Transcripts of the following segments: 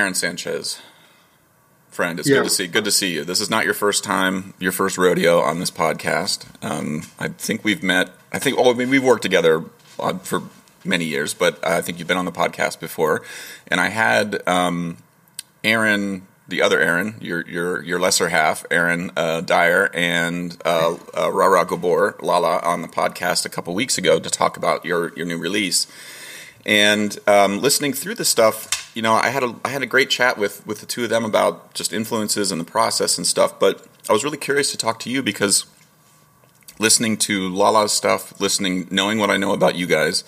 Aron Sanchez, friend, it's Yeah. good to see. Good to see you. This is not your first time, your first rodeo on this podcast. Um, I think we've met. I think. Oh, I mean, we've worked together uh, for many years, but I think you've been on the podcast before. And I had um, Aaron, the other Aaron, your your your lesser half, Arone uh, Dyer, and uh, uh, Rara Gabor Lala on the podcast a couple weeks ago to talk about your your new release. And um, listening through the stuff, you know, I had a I had a great chat with with the two of them about just influences and the process and stuff. But I was really curious to talk to you because listening to Lala's stuff, listening, knowing what I know about you guys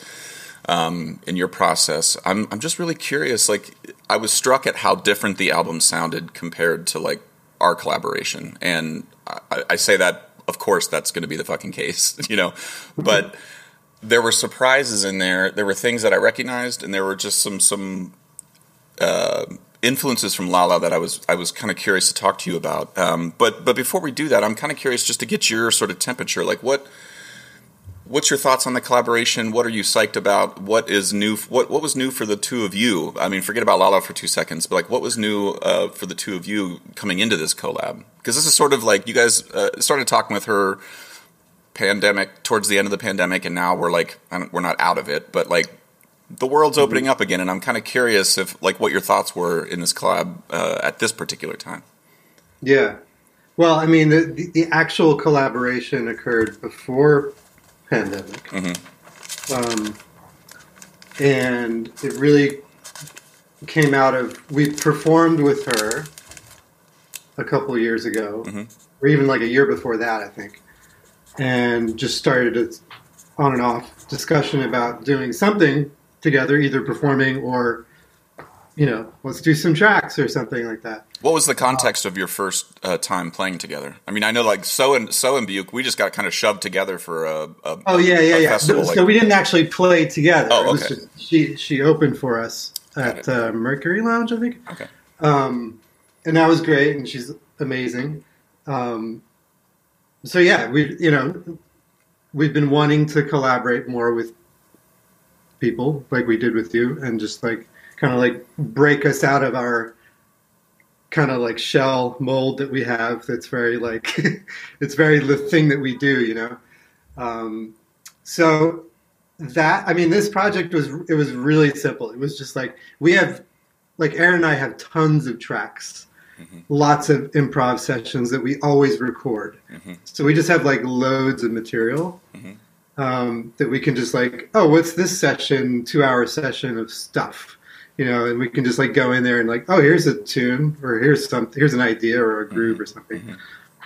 um, in your process, I'm I'm just really curious. Like, I was struck at how different the album sounded compared to like our collaboration, and I, I say that, of course, that's going to be the fucking case, you know, but. There were surprises in there. There were things that I recognized, and there were just some some uh, influences from Lala that I was I was kind of curious to talk to you about. Um, but but before we do that, I'm kind of curious just to get your sort of temperature. Like what what's your thoughts on the collaboration? What are you psyched about? What is new? What what was new for the two of you? I mean, forget about Lala for two seconds, but like what was new uh, for the two of you coming into this collab? Because this is sort of like you guys uh, started talking with her pandemic towards the end of the pandemic, and now we're like we're not out of it, but like the world's opening up again, and I'm kind of curious if like what your thoughts were in this collab uh, at this particular time. Yeah. Well, I mean, the, the, actual collaboration occurred before pandemic, Mhm. um, and it really came out of we performed with her a couple of years ago, Mhm. or even like a year before that, I think, and just started a on and off discussion about doing something together, either performing or you know, let's do some tracks or something like that. What was the context of your first uh, time playing together? I mean, I know like so and so and Buke, we just got kind of shoved together for a. a Oh yeah, yeah, a yeah. festival, So, like- so we didn't actually play together. Oh, okay. just- she she opened for us at uh, Mercury Lounge, I think. Okay. Um, and that was great, and she's amazing. Um, so yeah, we you know we've been wanting to collaborate more with people like we did with you, and just like kind of like break us out of our kind of like shell mold that we have that's very like it's very the thing that we do you know um, so that i mean this project was it was really simple it was just like we have like aaron and i have tons of tracks Mhm. lots of improv sessions that we always record Mhm. so we just have like loads of material Mhm. Um, that we can just like oh what's this session two hour session of stuff? You know and we can just like go in there and like oh here's a tune or here's some here's an idea or a groove or something.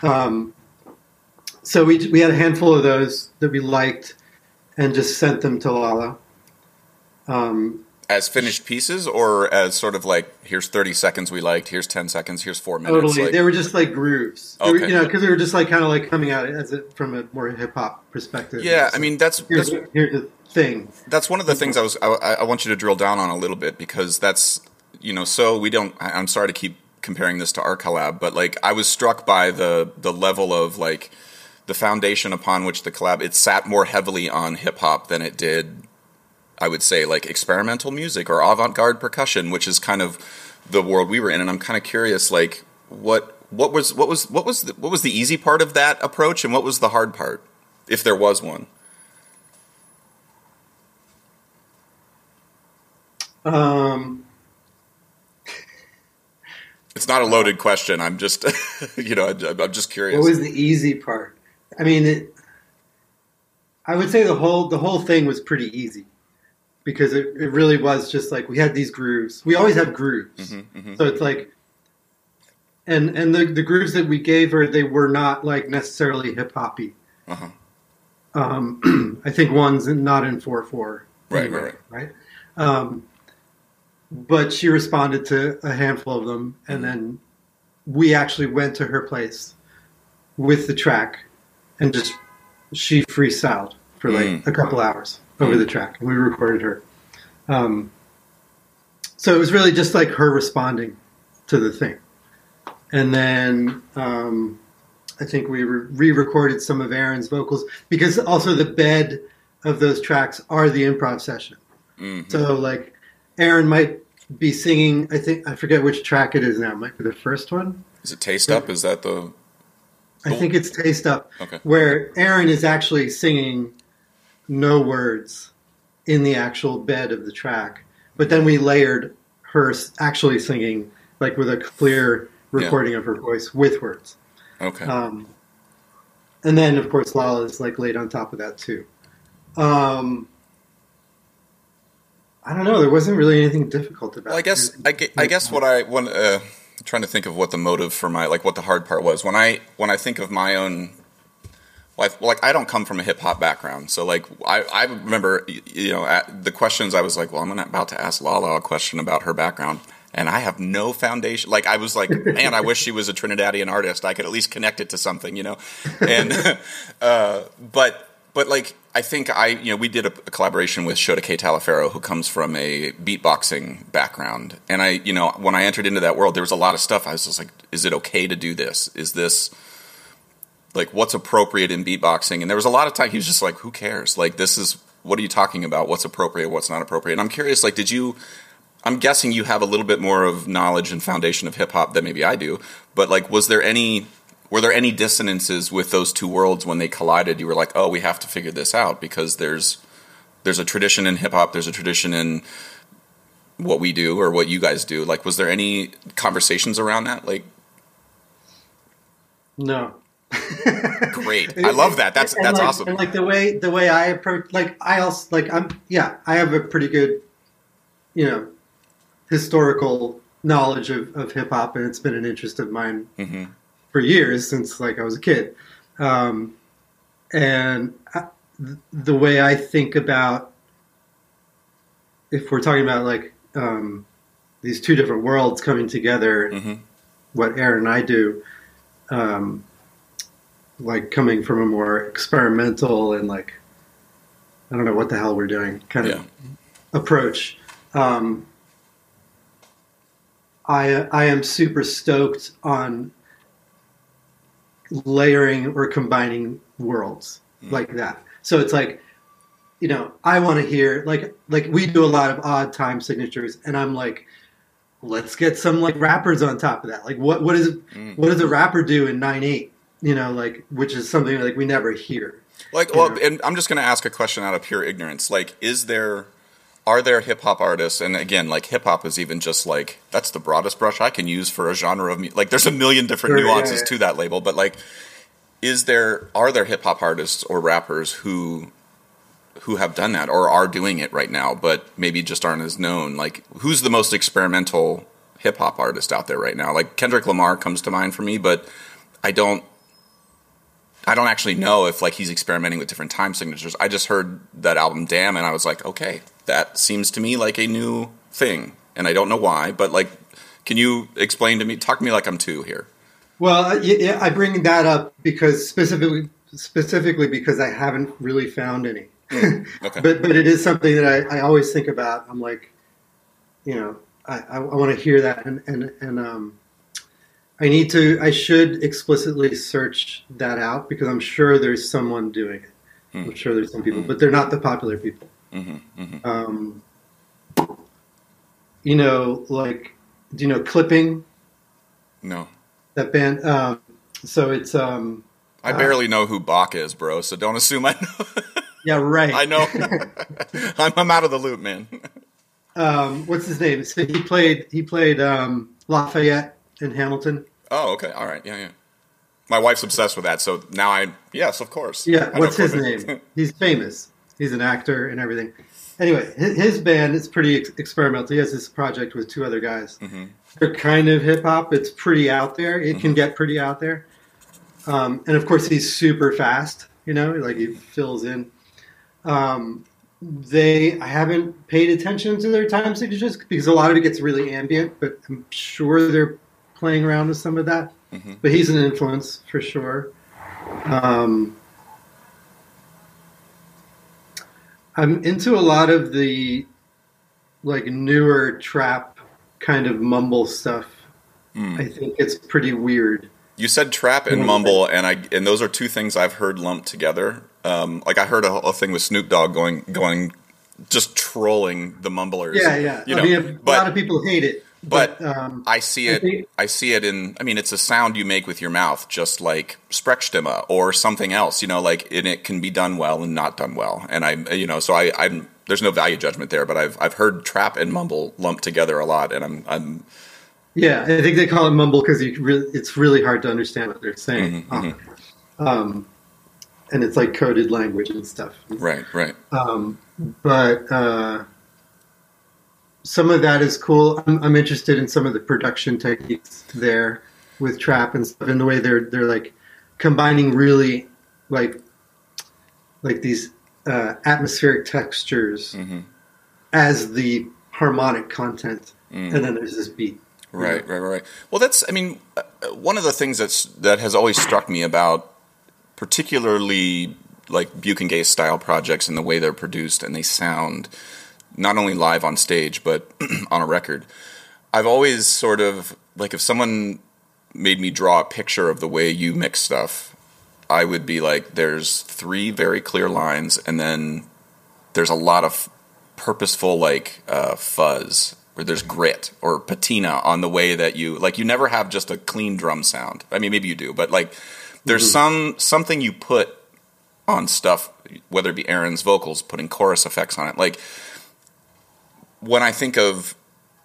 Um, so we we had a handful of those that we liked and just sent them to Lala. Um, as finished pieces, or as sort of like here's 30 seconds we liked, here's 10 seconds, here's four minutes. totally, like- they were just like grooves. They were- you know, because we were just like kind of like coming out as a, from a more hip hop perspective. yeah, Just I mean that's here's that's here's the thing. that's one of the things I was I, I want you to drill down on a little bit because that's you know so we don't I'm sorry to keep comparing this to our collab but like I was struck by the the level of like the foundation upon which the collab it sat more heavily on hip hop than it did I would say like experimental music or avant-garde percussion which is kind of the world we were in and I'm kind of curious like what what was what was what was the, what was the easy part of that approach and what was the hard part if there was one Um, It's not a loaded question. I'm just, you know, I'm just curious. what was the easy part? I mean, it, I would say the whole the whole thing was pretty easy because it, it really was just like we had these grooves. We always have grooves. Mhm, mhm. So it's like, and and the the grooves that we gave her, they were not like necessarily hip hoppy. Uh-huh. Um, I think one's not in four four. Right, right, right. Um, but she responded to a handful of them, and then we actually went to her place with the track, and just she freestyled for like Mm. a couple hours over the track, and we recorded her. Um, so it was really just like her responding to the thing, and then um, I think we re- re-recorded some of Aaron's vocals because also the bed of those tracks are the improv session. Mm-hmm. So like Aaron might be singing. I think I forget which track it is now. It might be the first one. Is it Taste Up? Is that the? I think it's Taste Up. Okay. Where Aaron is actually singing no words in the actual bed of the track, but then we layered her actually singing like with a clear recording yeah. of her voice with words. Okay. Um, and then of course Lala is like laid on top of that too. Um, I don't know. There wasn't really anything difficult about. Well, I guess I, I guess what I want uh, trying to think of what the motive for my like what the hard part was when I when I think of my own like like I don't come from a hip hop background, so like I, I remember you know the questions I was like, well, I'm about to ask Lala a question about her background, and I have no foundation. Like I was like, man, I wish she was a Trinidadian artist. I could at least connect it to something, you know. And uh, but but like I think I you know we did a, a collaboration with Shodekeh Talifero who comes from a beatboxing background, and I you know when I entered into that world, there was a lot of stuff. I was just like, is it okay to do this? Is this like what's appropriate in beatboxing? And there was a lot of time he was just like, who cares? Like this is what are you talking about? What's appropriate? What's not appropriate? And I'm curious, like, did you? I'm guessing you have a little bit more of knowledge and foundation of hip hop than maybe I do, but like, was there any were there any dissonances with those two worlds when they collided? You were like, oh, we have to figure this out because there's there's a tradition in hip hop, there's a tradition in what we do or what you guys do. Like, was there any conversations around that? Like, no. Great, I love that. That's and that's like, awesome. And like the way the way I approach, like I also like I'm yeah, I have a pretty good, you know, historical knowledge of, of hip hop, and it's been an interest of mine. Mm-hmm for years since like I was a kid, um, and I, the way I think about if we're talking about like um, these two different worlds coming together, mm-hmm. what Aaron and I do, um, like coming from a more experimental and like I don't know what the hell we're doing kind yeah. of approach. Um, I I am super stoked on layering or combining worlds mm. like that. So it's like, you know, I want to hear like like we do a lot of odd time signatures, and I'm like, let's get some like rappers on top of that. Like, what what is mm. what does a rapper do in nine eight? You know, like which is something like we never hear. Like, well, know? and I'm just going to ask a question out of pure ignorance. Like, is there are there hip hop artists and again like hip hop is even just like that's the broadest brush i can use for a genre of music like there's a million different sure, nuances yeah, yeah. to that label but like is there are there hip hop artists or rappers who who have done that or are doing it right now but maybe just aren't as known like who's the most experimental hip hop artist out there right now like kendrick lamar comes to mind for me but i don't I don't actually know if like he's experimenting with different time signatures. I just heard that album Damn and I was like, okay, that seems to me like a new thing. And I don't know why, but like can you explain to me talk to me like I'm two here? Well, yeah, I bring that up because specifically specifically because I haven't really found any. Mm, okay. but but it is something that I, I always think about. I'm like, you know, I, I, I want to hear that and and and um I need to. I should explicitly search that out because I'm sure there's someone doing it. Mm. I'm sure there's some people, mm. but they're not the popular people. Mm-hmm, mm-hmm. Um, you know, like, do you know Clipping? No. That band. Um, so it's. Um, I barely uh, know who Bach is, bro. So don't assume I know. yeah, right. I know. I'm, I'm, out of the loop, man. Um, what's his name? So he played. He played um, Lafayette in Hamilton. Oh, okay. All right. Yeah, yeah. My wife's obsessed with that, so now I yes, of course. Yeah. What's his name? He's famous. He's an actor and everything. Anyway, his band is pretty experimental. He has this project with two other guys. Mm-hmm. They're kind of hip hop. It's pretty out there. It mm-hmm. can get pretty out there. Um, and of course, he's super fast. You know, like he fills in. Um, they I haven't paid attention to their time signatures because a lot of it gets really ambient, but I'm sure they're playing around with some of that. Mm-hmm. But he's an influence for sure. Um, I'm into a lot of the like newer trap kind of mumble stuff. Mm. I think it's pretty weird. You said trap and mumble, and I and those are two things I've heard lumped together. Um, like I heard a, a, thing with Snoop Dogg going going just trolling the mumblers. Yeah, yeah. You I know, mean, a but, lot of people hate it, but but, um, I see I it. think- I see it in. I mean, it's a sound you make with your mouth, just like Sprechstimme or something else. You know, like and it can be done well and not done well. And I, you know, so I, I'm there's no value judgment there. But I've I've heard trap and mumble lumped together a lot, and I'm I'm yeah, I think they call it mumble because you really, it's really hard to understand what they're saying, Mm-hmm, um, and it's like coded language and stuff. right, right. Um, but uh, some of that is cool. I'm, I'm interested in some of the production techniques there with trap and stuff, and the way they're they're like combining really like like these uh, atmospheric textures Mhm. as the harmonic content, Mm. and then there's this beat. Right, right, right. Well, that's. I mean, uh, one of the things that's that has always struck me about, particularly like Buke and Gase style projects and the way they're produced and they sound, not only live on stage but on a record. I've always sort of like if someone made me draw a picture of the way you mix stuff, I would be like, there's three very clear lines, and then there's a lot of purposeful like uh, fuzz or there's grit or patina on the way that you like you never have just a clean drum sound i mean maybe you do but like there's some something you put on stuff whether it be aaron's vocals putting chorus effects on it like when i think of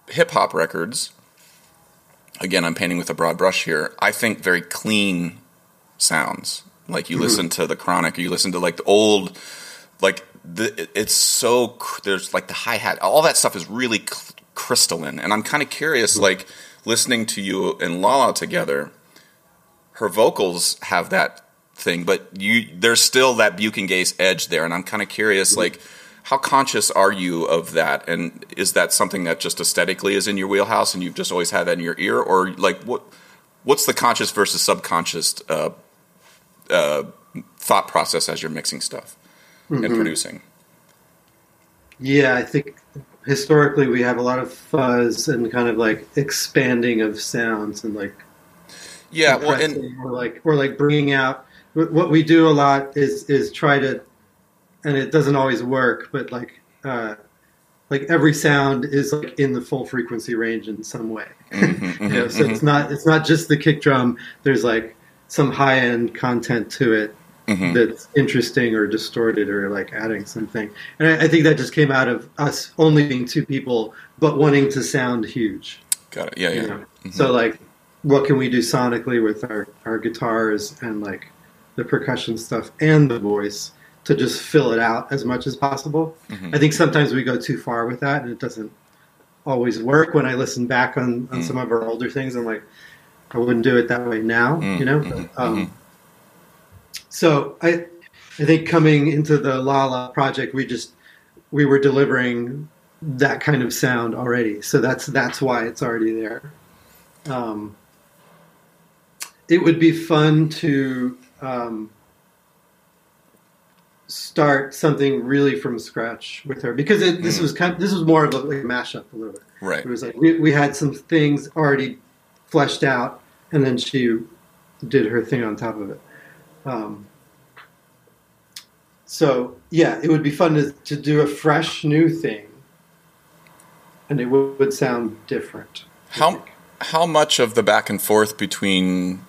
hip hop records again i'm painting with a broad brush here i think very clean sounds. Like you mm-hmm. listen to the chronic or you listen to like the old like the, it's so there's like the hi hat, all that stuff is really cl- crystalline, and I'm kind of curious, mm-hmm. like listening to you and Lala together. Her vocals have that thing, but you there's still that Buke and Gase edge there, and I'm kind of curious, mm-hmm. like how conscious are you of that, and is that something that just aesthetically is in your wheelhouse, and you've just always had that in your ear, or like what what's the conscious versus subconscious uh, uh, thought process as you're mixing stuff? and producing. Yeah, I think historically we have a lot of fuzz and kind of like expanding of sounds and like Yeah, well, and or like or like bringing out what we do a lot is is try to and it doesn't always work but like uh like every sound is like in the full frequency range in some way Mm-hmm, you know so it's not it's not just the kick drum there's like some high end content to it Mm-hmm. that's interesting or distorted or like adding something and I, I think that just came out of us only being two people but wanting to sound huge got it. Yeah, you yeah. know? So like, what can we do sonically with our, our guitars and like the percussion stuff and the voice to just fill it out as much as possible? Mhm. I think sometimes we go too far with that and it doesn't always work. When I listen back on, on Mm. some of our older things, I'm like, I wouldn't do it that way now, Mm, you know? mhm, um, So I, I think coming into the Lala project, we just we were delivering that kind of sound already. So that's that's why it's already there. Um, it would be fun to um, start something really from scratch with her because it, this Mm. was kind this was more of a, like a mashup a little bit. Right. It was like we, we had some things already fleshed out, and then she did her thing on top of it. Um, so yeah, it would be fun to, to do a fresh new thing, and it would, would sound different. How how much of the back and forth between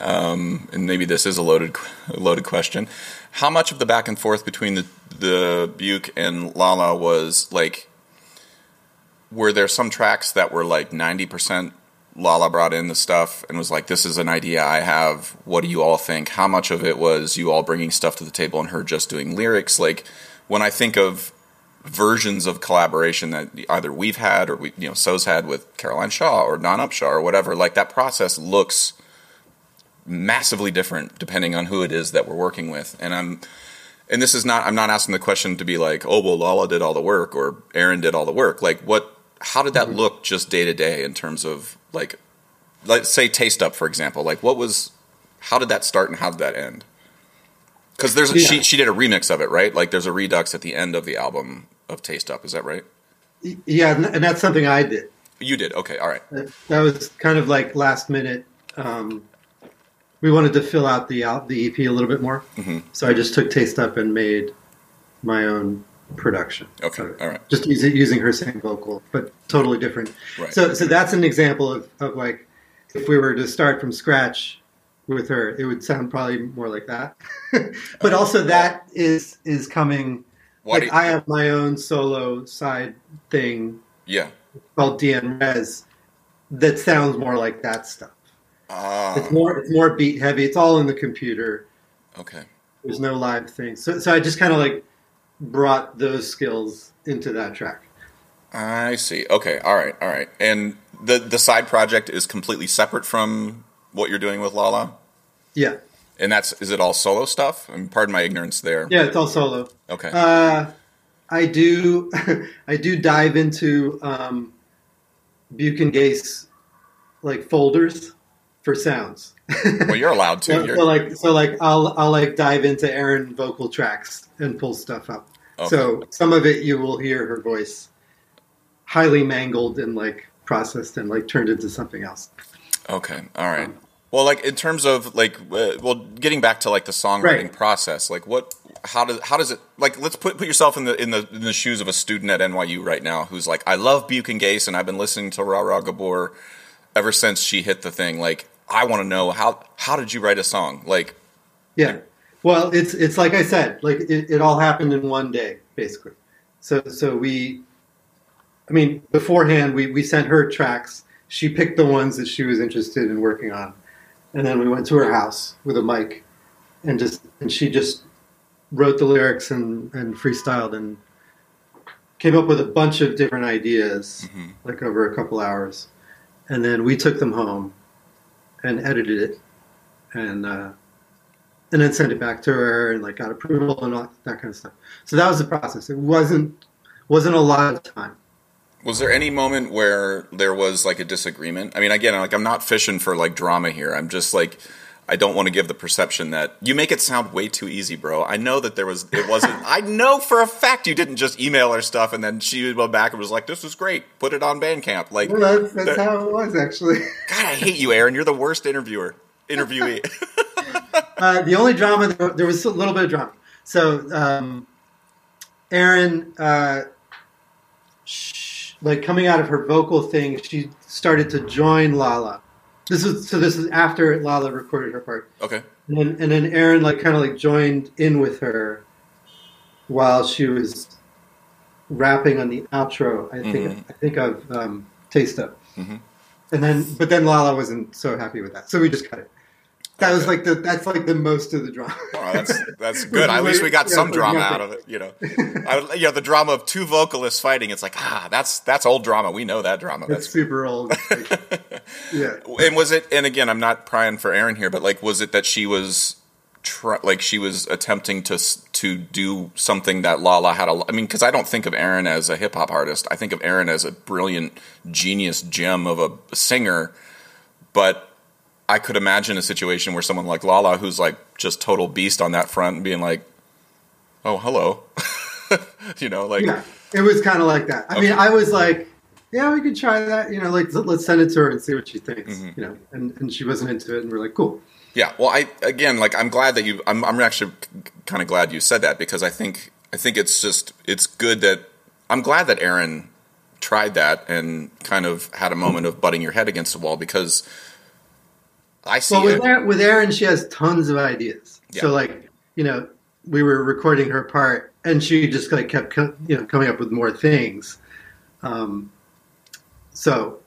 um, and maybe this is a loaded loaded question. How much of the back and forth between the the Buke and Lala was like? Were there some tracks that were like ninety percent Lala brought in the stuff and was like, "This is an idea I have. What do you all think?" How much of it was you all bringing stuff to the table and her just doing lyrics? Like when I think of versions of collaboration that either we've had or we, you know, So's had with Caroline Shaw or Dawn Upshaw or whatever, like that process looks massively different depending on who it is that we're working with. And I'm, and this is not, I'm not asking the question to be like, oh, well, Lala did all the work or Aaron did all the work. Like what, how did that look just day to day in terms of like, let's say Taste Up, for example, like what was, how did that start and how did that end? Because there's a, Yeah. she she did a remix of it, right? Like there's a redux at the end of the album of Taste Up. Is that right? Yeah, and that's something I did. You did. Okay. All right. That was kind of like last minute. Um, we wanted to fill out the out the EP a little bit more, Mhm. so I just took Taste Up and made my own production. Okay, So all right. Just using using her same vocal, but totally different. Right. So so that's an example of, of like if we were to start from scratch with her, it would sound probably more like that. but also that is is coming. Why like you- I have my own solo side thing yeah. called DN Res that sounds more like that stuff. Ah, It's more it's more beat heavy. It's all in the computer. okay. There's no live thing. So so I just kind of like brought those skills into that track. I see. Okay. All right. All right. And the the side project is completely separate from what you're doing with Lala, Yeah. and that's is it all solo stuff? I mean, pardon my ignorance there. Yeah, it's all solo. Okay. Uh, I do I do dive into um, Buke and Gase like folders for sounds. well, you're allowed to. So, so like so like I'll I'll like dive into Aaron vocal tracks and pull stuff up. Okay. So some of it you will hear her voice highly mangled and like processed and like turned into something else. Okay. All right. Well, like in terms of like, uh, well, getting back to like the songwriting Right. process, like what, how does how does it like? Let's put put yourself in the in the in the shoes of a student at NYU right now who's like, I love Buke and Gase and I've been listening to Ra Ra Gabor ever since she hit the thing. Like, I want to know how how did you write a song? Like, Yeah. Well, it's it's like I said, like it, it all happened in one day, basically. So so we, I mean, beforehand we we sent her tracks. She picked the ones that she was interested in working on, and then we went to her house with a mic, and just and she just wrote the lyrics and and freestyled and came up with a bunch of different ideas, Mhm. like over a couple hours, and then we took them home and edited it, and. uh and then sent it back to her and like got approval and all that kind of stuff. So that was the process. It wasn't wasn't a lot of time. was there any moment where there was like a disagreement? I mean, again, like I'm not fishing for like drama here. I'm just like. I don't want to give the perception that you make it sound way too easy, bro. I know that there was, it wasn't. I know for a fact you didn't just email her stuff and then she went back and was like, "This was great. Put it on Bandcamp." Like, Well, that's that's That- how it was actually. God, I hate you, Aaron. You're the worst interviewer, interviewee. Uh, the only drama there, there was a little bit of drama. So um, Erin, uh, sh- like coming out of her vocal thing, she started to join Lala. This is so. This is after Lala recorded her part. okay, And then, and then Aaron like kind of like joined in with her while she was rapping on the outro. I think Mhm. I think of um, Taste Up. Mhm. And then, but then Lala wasn't so happy with that, so we just cut it. That was like the that's like the most of the drama. well, that's that's good. At least we got some like drama nothing. out of it. You know, I, you know, the drama of two vocalists fighting. It's like ah, that's that's old drama. We know that drama. It's That's super old. Yeah. And was it? And again, I'm not prying for Aaron here, but like, was it that she was, try, like, she was attempting to to do something that Lala had? A, I mean, because I don't think of Aaron as a hip hop artist. I think of Aaron as a brilliant genius gem of a singer. But I could imagine a situation where someone like Lala, who's like just total beast on that front, being like, "Oh, hello," you know, like, Yeah, it was kind of like that. I mean, I was like, "Yeah, we could try that." You know, like let's send it to her and see what she thinks. Mhm. You know, and and she wasn't into it, and we're like, "Cool." Yeah, well, I again, like, I'm glad that you. I'm, I'm actually kind of glad you said that because I think I think it's just it's good that I'm glad that Aaron tried that and kind of had a moment of butting your head against the wall because I see Well, with it. Erin, with Erin, she has tons of ideas. Yeah. So like, you know, we were recording her part, and she just like kept co- you know coming up with more things. Um, so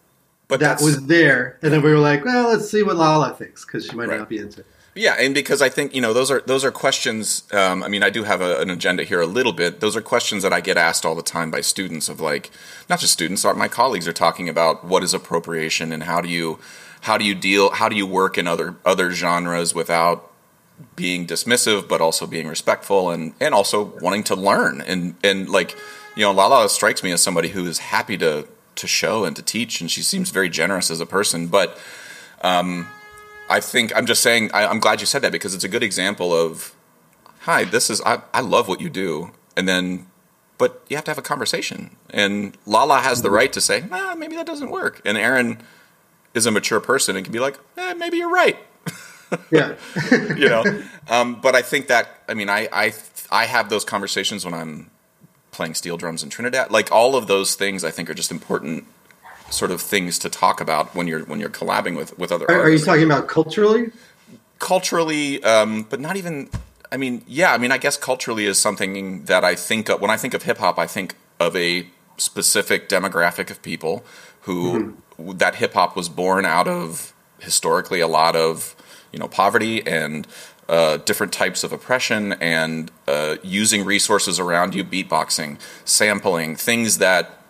but that was there, and then we were like, well, let's see what Lala thinks because she might Right. not be into it. Yeah, and because I think you know those are those are questions. Um, I mean, I do have a, an agenda here a little bit. Those are questions that I get asked all the time by students of like, not just students. My colleagues are talking about what is appropriation and how do you how do you deal how do you work in other other genres without being dismissive, but also being respectful and and also wanting to learn? And and like you know Lala strikes me as somebody who is happy to to show and to teach, and she seems very generous as a person, but. Um I think I'm just saying I, I'm glad you said that because it's a good example of hi this is I, I love what you do. And then but you have to have a conversation. And Lala has the right to say nah, maybe that doesn't work. And Aaron is a mature person and can be like eh, maybe you're right Yeah, you know um, but I think that I mean I, I I have those conversations when I'm playing steel drums in Trinidad. Like all of those things, I think are just important sort of things to talk about when you're when you're collabing with with other. Are, are you talking about culturally? culturally, um, but not even. I mean, yeah. I mean, I guess culturally is something that I think of when I think of hip hop. I think of a specific demographic of people who that hip hop was born out of historically a lot of you know poverty and uh, different types of oppression and uh, using resources around you, beatboxing, sampling, things that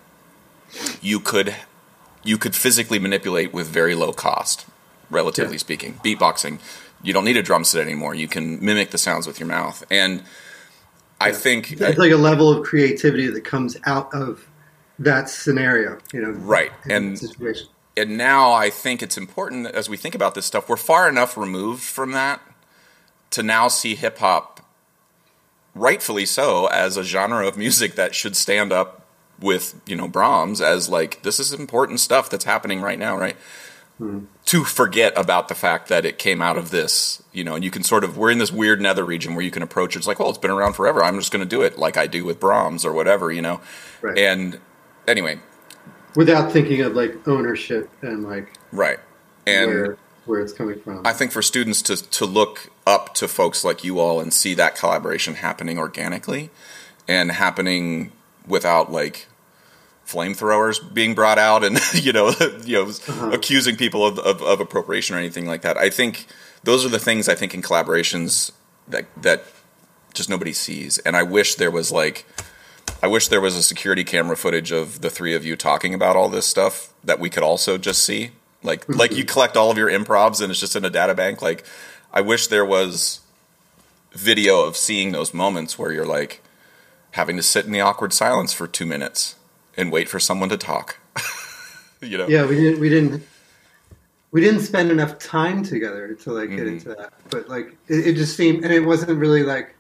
you could you could physically manipulate with very low cost, relatively Yeah. speaking. Beatboxing, you don't need a drum set anymore. You can mimic the sounds with your mouth, and I think It's like a level of creativity that comes out of that scenario, you know, Right, and- situation. and now I think it's important as we think about this stuff. We're far enough removed from that to now see hip hop, rightfully so, as a genre of music that should stand up with you know Brahms as like this is important stuff that's happening right now, right? Hmm. To forget about the fact that it came out of this, you know, and you can sort of we're in this weird nether region where you can approach it. It's like, well, it's been around forever. I'm just going to do it like I do with Brahms or whatever, you know. Right. And anyway, Without thinking of like ownership and like right. And where where it's coming from. I think for students to to look up to folks like you all and see that collaboration happening organically and happening without like flamethrowers being brought out and you know you know uh-huh. accusing people of, of, of appropriation or anything like that. I think those are the things I think in collaborations that that just nobody sees. And I wish there was like I wish there was a security camera footage of the three of you talking about all this stuff that we could also just see. Like like you collect all of your improvs and it's just in a data bank. Like I wish there was video of seeing those moments where you're like having to sit in the awkward silence for two minutes and wait for someone to talk. you know? yeah, we didn't we didn't we didn't spend enough time together to like get Mhm. into that. But like it, it just seemed and it wasn't really like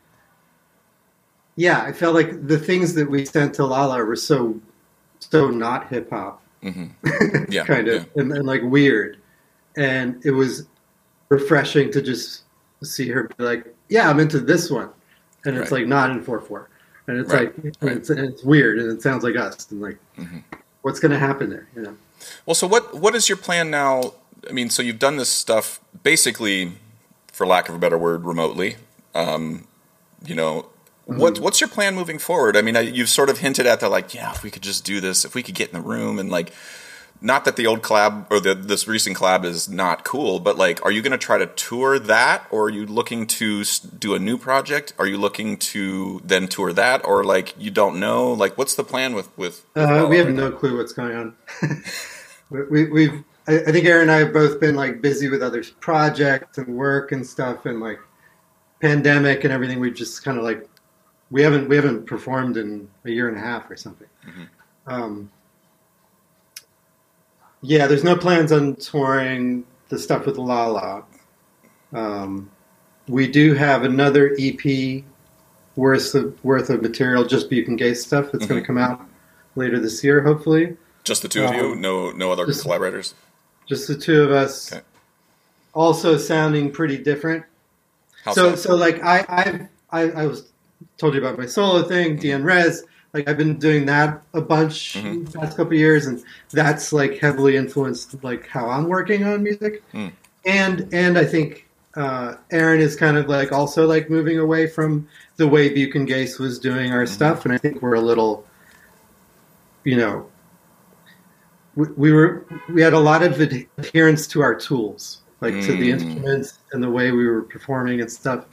yeah, I felt like the things that we sent to Lala were so so not hip hop. Yeah. kind of and, and like weird. And it was refreshing to just see her be like, Yeah, I'm into this one. And it's Right. like not in four four. And it's Right, like and right. it's, and it's weird and it sounds like us and like Mhm. what's gonna happen there, you know? Well, so what what is your plan now? I mean, so you've done this stuff basically, for lack of a better word, remotely. Um, you know, what what's your plan moving forward? I mean, I, you've sort of hinted at that, like, yeah, if we could just do this, if we could get in the room and like. Not that the old collab or the, this recent collab is not cool, but like, are you going to try to tour that, or are you looking to do a new project? Are you looking to then tour that, or like you don't know? Like, what's the plan with with? with Uh, we have right no clue what's going on. we, we, we've, I, I think Aaron and I have both been like busy with other projects and work and stuff, and like pandemic and everything. We've just kind of like we haven't we haven't performed in a year and a half or something. Um, yeah, there's no plans on touring the stuff with Lala. Um, we do have another EP worth of, worth of material, just Buke and Gase stuff that's going Mhm. to come out later this year, hopefully. Just the two of you, Um, no no other just- collaborators. Just the two of us. Okay. Also sounding pretty different. How so so? so like I I've, I I was told you about my solo thing, DN Res. Like I've been doing that a bunch Mhm. the past couple of years, and that's like heavily influenced like how I'm working on music. Hmm. And and I think uh, Aaron is kind of like also like moving away from the way Buke and Gase was doing our stuff, and I think we're a little, you know, we, we were we had a lot of adherence to our tools, like to the Mm. instruments and the way we were performing and stuff.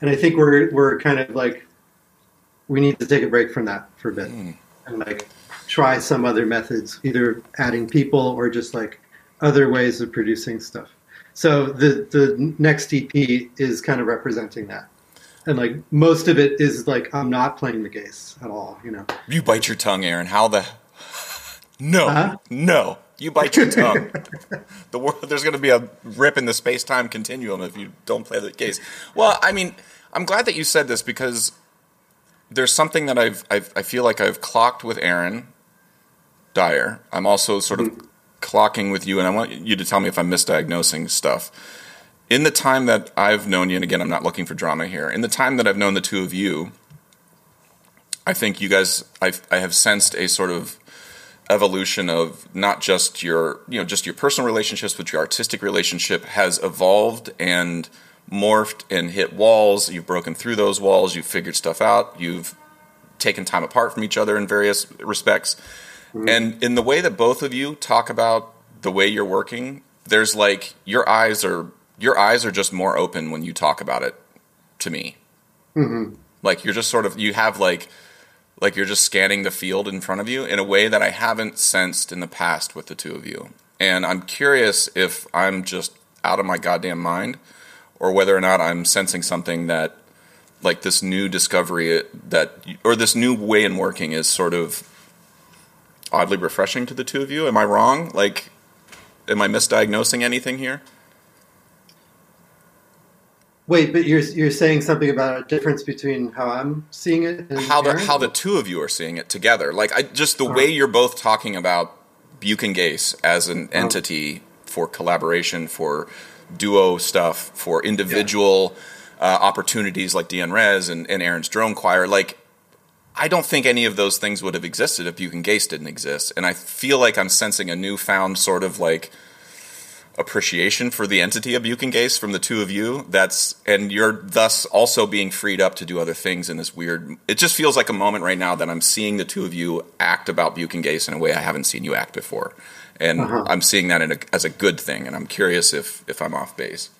And I think we're we're kind of like we need to take a break from that for a bit Mm. and like try some other methods, either adding people or just like other ways of producing stuff. So the the next EP is kind of representing that. And like most of it is like I'm not playing the bass at all, you know. You bite your tongue, Aaron. How the? No, Huh? no. You bite your tongue. the world, there's going to be a rip in the space time continuum if you don't play the case. Well, I mean, I'm glad that you said this because there's something that I've, I've I feel like I've clocked with Arone Dyer. I'm also sort of clocking with you, and I want you to tell me if I'm misdiagnosing stuff. In the time that I've known you, and again, I'm not looking for drama here. In the time that I've known the two of you, I think you guys, I've, I have sensed a sort of evolution of not just your, you know, just your personal relationships, but your artistic relationship has evolved and morphed and hit walls. You've broken through those walls. You've figured stuff out. You've taken time apart from each other in various respects. Mm-hmm. And in the way that both of you talk about the way you're working, there's like your eyes are your eyes are just more open when you talk about it to me. Mm-hmm. Like you're just sort of you have like like you're just scanning the field in front of you in a way that I haven't sensed in the past with the two of you. And I'm curious if I'm just out of my goddamn mind or whether or not I'm sensing something that like this new discovery that or this new way in working is sort of oddly refreshing to the two of you. Am I wrong? Like am I misdiagnosing anything here? Wait, but you're you're saying something about a difference between how I'm seeing it and how the Aaron? how the two of you are seeing it together. Like I just the way you're both talking about Buke and Gase as an uh-huh. entity for collaboration, for duo stuff, for individual yeah. uh, opportunities like Dion Rez and, and Aaron's Drone Choir. Like I don't think any of those things would have existed if Buke and Gase didn't exist. And I feel like I'm sensing a newfound sort of like appreciation for the entity of Buke and Gase from the two of you. That's and you're thus also being freed up to do other things in this weird. It just feels like a moment right now that I'm seeing the two of you act about Buke and Gase in a way I haven't seen you act before, and uh-huh. I'm seeing that a, as a good thing. And I'm curious if if I'm off base.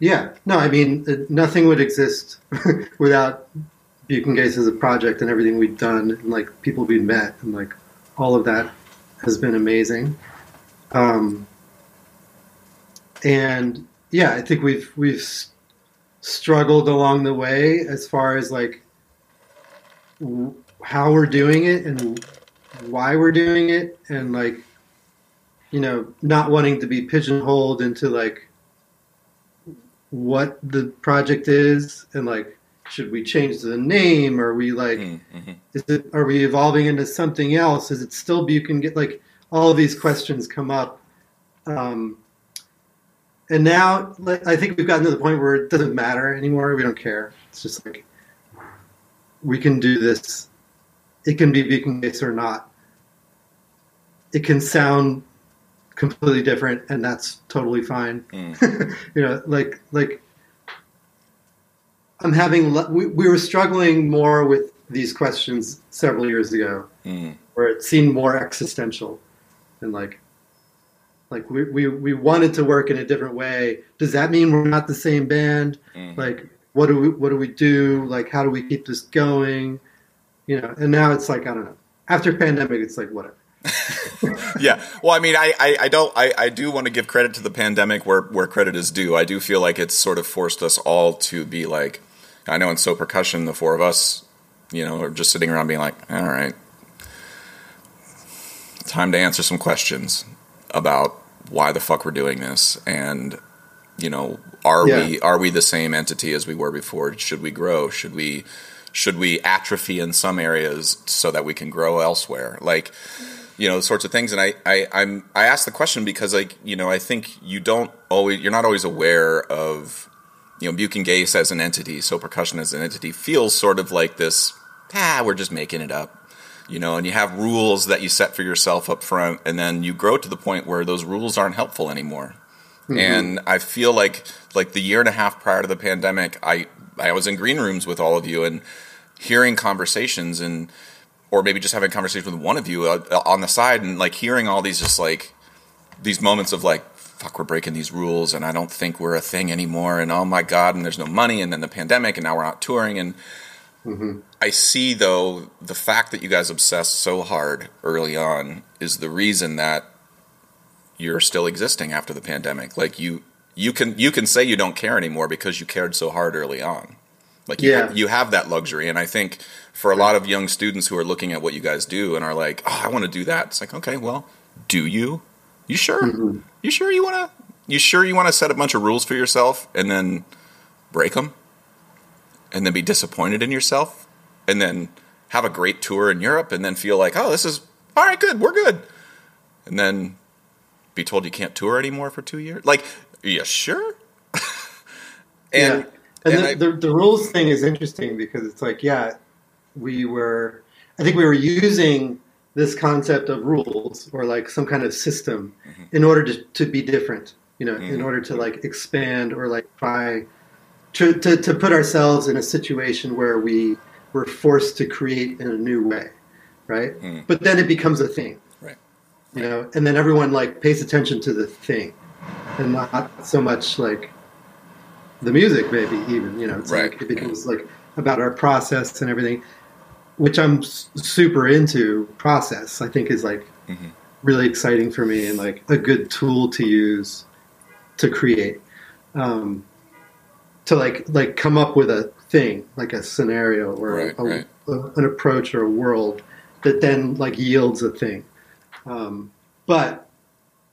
Yeah, no, I mean uh, nothing would exist without Buke and Gase as a project and everything we've done, and like people we've met, and like all of that has been amazing. Um, and yeah, I think we've we've struggled along the way as far as like w- how we're doing it and why we're doing it, and like you know, not wanting to be pigeonholed into like what the project is and like should we change the name are we like mm-hmm. is it are we evolving into something else is it still Buke and Gase like all of these questions come up um, and now I think we've gotten to the point where it doesn't matter anymore. We don't care. It's just like we can do this. It can be Buke and Gase or not. It can sound completely different, and that's totally fine. Mm. you know, like like I'm having. We, we were struggling more with these questions several years ago, mm. where it seemed more existential, and like like we, we we wanted to work in a different way does that mean we're not the same band mm-hmm. like what do we what do we do like how do we keep this going you know and now it's like i don't know after pandemic it's like whatever yeah. Well i mean I, I, I don't I, I do want to give credit to the pandemic where where credit is due. I do feel like it's sort of forced us all to be like i know in so percussion the four of us you know are just sitting around being like all right time to answer some questions about why the fuck we're doing this. And you know are yeah. we are we the same entity as we were before? Should we grow? Should we should we atrophy in some areas so that we can grow elsewhere? Like you know sorts of things and I, I i'm i ask the question because like you know i think you don't always you're not always aware of you know buchan as an entity so percussion as an entity feels sort of like this ah we're just making it up you know, and you have rules that you set for yourself up front, and then you grow to the point where those rules aren't helpful anymore. Mm-hmm. And I feel like like the year and a half prior to the pandemic, I I was in green rooms with all of you and hearing conversations and or maybe just having conversations with one of you uh, on the side and like hearing all these just like these moments of like fuck we're breaking these rules and I don't think we're a thing anymore and oh my god and there's no money and then the pandemic and now we're not touring and Mm-hmm. I see, though, the fact that you guys obsessed so hard early on is the reason that you're still existing after the pandemic. Like you, you can you can say you don't care anymore because you cared so hard early on. Like you, yeah. you have that luxury, and I think for a lot of young students who are looking at what you guys do and are like, "Oh, I want to do that," it's like, okay, well, do you? You sure? Mm-hmm. You sure you want to? You sure you want to set a bunch of rules for yourself and then break them? and then be disappointed in yourself and then have a great tour in Europe and then feel like, oh, this is all right, good, we're good. And then be told you can't tour anymore for two years. Like, are you sure? and, yeah. And, and the, I, the, the, rules thing is interesting because it's like, yeah, we were, I think we were using this concept of rules or like some kind of system Mm-hmm. in order to, to be different, you know, in Mhm. order to like expand or like try to, to, to put ourselves in a situation where we were forced to create in a new way, right? Mm. But then it becomes a thing, Right. you know, and then everyone like pays attention to the thing and not so much like the music, maybe even, you know, it's Right. like it becomes like about our process and everything, which I'm super into. Process, I think, is like Mhm. really exciting for me and like a good tool to use to create, um, to like like come up with a thing, like a scenario or Right, a, right. a- an approach or a world that then like yields a thing. Um, but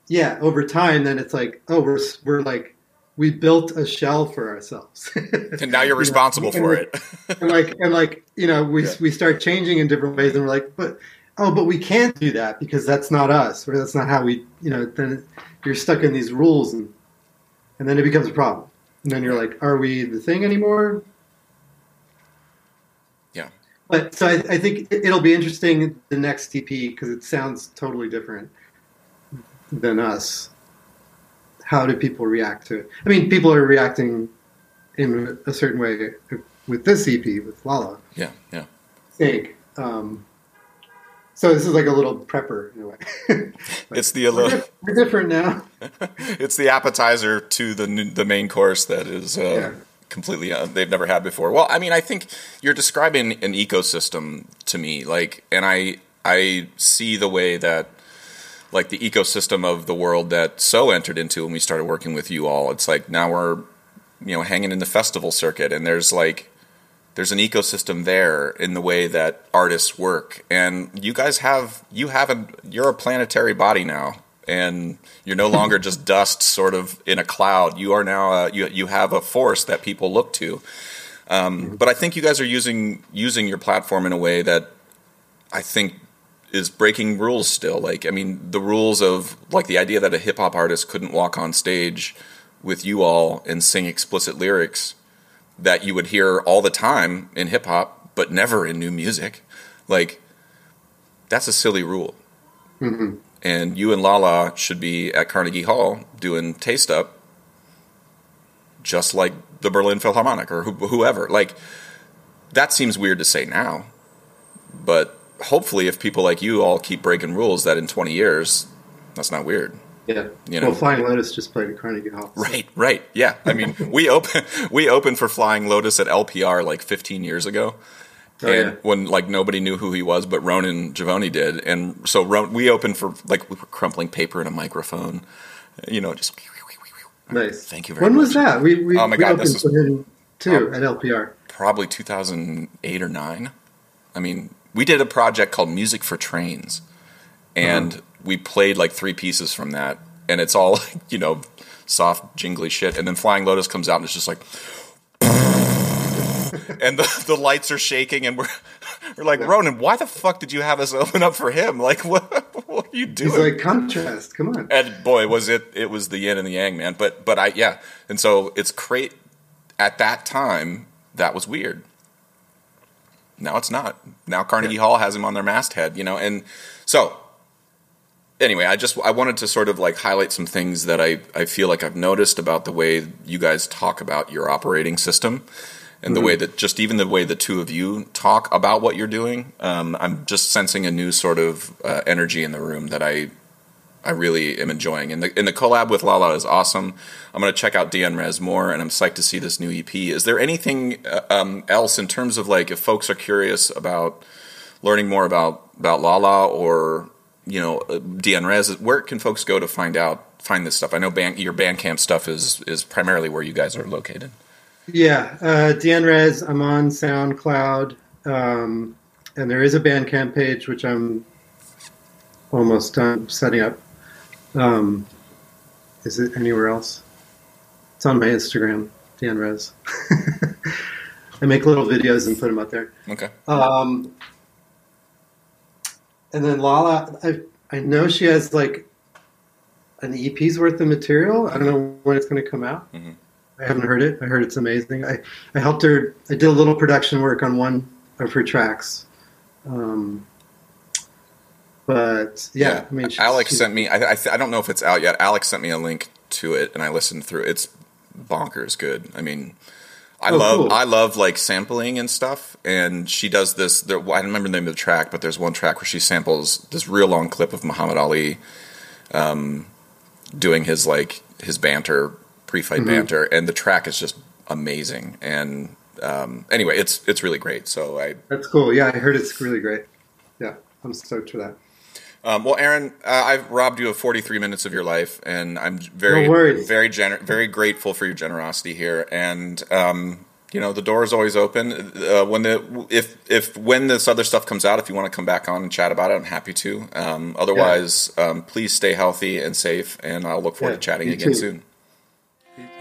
yeah, over time, then it's like, oh, we're we're like we built a shell for ourselves. And now you're You know, responsible for it. and like and like you know we Yeah. we start changing in different ways and we're like but oh but we can't do that because that's not us or that's not how we you know then you're stuck in these rules and and then it becomes a problem and then you're like are we the thing anymore Yeah. but so i, I think it- it'll be interesting the next tp because it sounds totally different than us how do people react to it i mean people are reacting in a certain way with this ep with lala yeah, yeah. think. Um, so this is like a little prepper in a way. It's the we're, we're different now. it's the appetizer to the the main course that is uh, Yeah. completely uh, they've never had before. Well, I mean, I think you're describing an ecosystem to me, like, and I I see the way that like the ecosystem of the world that so entered into when we started working with you all. It's like now we're you know hanging in the festival circuit, and there's like there's an ecosystem there in the way that artists work. And you guys have you have a you're a planetary body now and you're no longer just dust sort of in a cloud. You are now a, you, you have a force that people look to. Um, but i think you guys are using using your platform in a way that i think is breaking rules still like i mean the rules of like the idea that a hip-hop artist couldn't walk on stage with you all and sing explicit lyrics that you would hear all the time in hip hop, but never in new music. Like, that's a silly rule. Mhm. And you and Lala should be at Carnegie Hall doing Taste Up, just like the Berlin Philharmonic or who, whoever. Like, that seems weird to say now, but hopefully, if people like you all keep breaking rules, that in 20 years, that's not weird. Yeah. You know. well, Flying Lotus just played at Carnegie Hall. so- Right, right. Yeah. I mean, we open we opened for Flying Lotus at LPR like 15 years ago. Oh, and yeah. when like nobody knew who he was, but Ronen Givony did, and so Ron, we opened for like we were crumpling paper in a microphone, you know, just Nice. Thank you very When much. When was that? We, we, Oh my we God, opened this him too Oh. at LPR. probably 2008 or 9 i mean we did a project called music for trains and Uh-huh. we played like three pieces from that and it's all you know soft jingly shit and then flying lotus comes out and it's just like and the, the lights are shaking and we're we're like Ronen why the fuck did you have us open up for him like what, what are you doing He's like contrast. Come on. and boy was it it was the yin and the yang man but but i yeah and so it's great at that time that was weird now it's not. Now carnegie hall has him on their masthead you know and so anyway i just i wanted to sort of like highlight some things that i i feel like i've noticed about the way you guys talk about your operating system and the way that just even the way the two of you talk about what you're doing. Um, i'm just sensing a new sort of uh, energy in the room that i I really am enjoying. And the, and the collab with Lala is awesome. I'm going to check out DN Res more, and I'm psyched to see this new EP. Is there anything uh, um, else in terms of like if folks are curious about learning more about about Lala or you know uh, DN Res, where can folks go to find out find this stuff? I know band, your Bandcamp stuff is is primarily where you guys are located. Yeah, uh, DNRes. I'm on SoundCloud, um, and there is a Bandcamp page which I'm almost done setting up. Um, is it anywhere else? It's on my Instagram, DNRes. I make little videos and put them up there. Okay. Um, and then Lala, I I know she has like an EP's worth of material. I don't know when it's going to come out. Mhm. I haven't heard it. I heard it's amazing. I, I helped her. I did a little production work on one of her tracks. Um, but yeah, Yeah. I mean, she's- Alex sent me. I, I, I don't know if it's out yet. Alex sent me a link to it, and I listened through. It's bonkers good. I mean, I Oh, love cool. I love like sampling and stuff. And she does this. There, I don't remember the name of the track, but there's one track where she samples this real long clip of Muhammad Ali, um, doing his like his banter pre-fight Mm-hmm. banter, and the track is just amazing. And um, anyway, it's it's really great. So I That's cool. Yeah, I heard it's really great. Yeah, I'm stoked for that. Um, well, Aron, uh, I've robbed you of 43 minutes of your life, and I'm very, No very, gener- very grateful for your generosity here. And um, you know, the door is always open. Uh, when the if if when this other stuff comes out, if you want to come back on and chat about it, I'm happy to. Um, otherwise, um, please stay healthy and safe, and I'll look forward Yeah, to chatting again too. soon.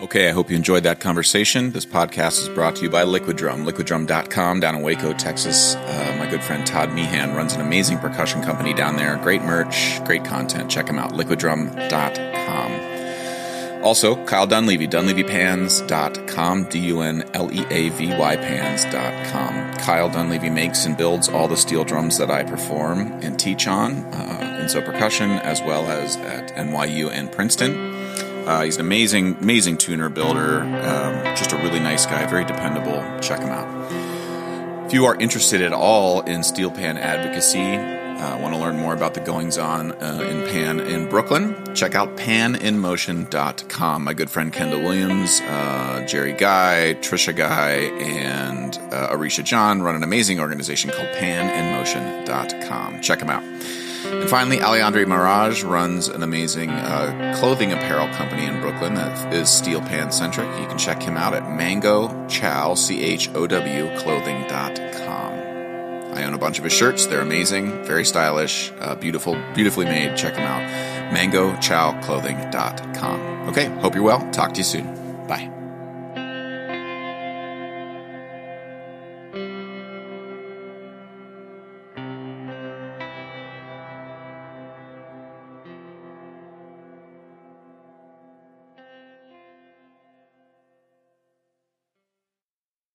Okay, I hope you enjoyed that conversation. This podcast is brought to you by Liquid Drum, liquiddrum.com down in Waco, Texas. Uh, my good friend Todd Meehan runs an amazing percussion company down there. Great merch, great content. Check him out, liquiddrum.com. Also, Kyle Dunleavy, dunleavypans.com, D U N L E A V Y pans.com. Kyle Dunleavy makes and builds all the steel drums that I perform and teach on uh, in so percussion as well as at NYU and Princeton. Uh, he's an amazing, amazing tuner builder. Um, just a really nice guy, very dependable. Check him out. If you are interested at all in steel pan advocacy, uh, want to learn more about the goings on uh, in pan in Brooklyn, check out paninmotion.com. My good friend Kendall Williams, uh, Jerry Guy, Trisha Guy, and uh, Arisha John run an amazing organization called paninmotion.com. Check them out. And finally, Alejandre Mirage runs an amazing uh, clothing apparel company in Brooklyn that is steel pan centric. You can check him out at Mango Chow, C H O W, clothing.com. I own a bunch of his shirts. They're amazing, very stylish, uh, beautiful, beautifully made. Check them out. mango chow, MangoChowClothing.com. Okay, hope you're well. Talk to you soon. Bye.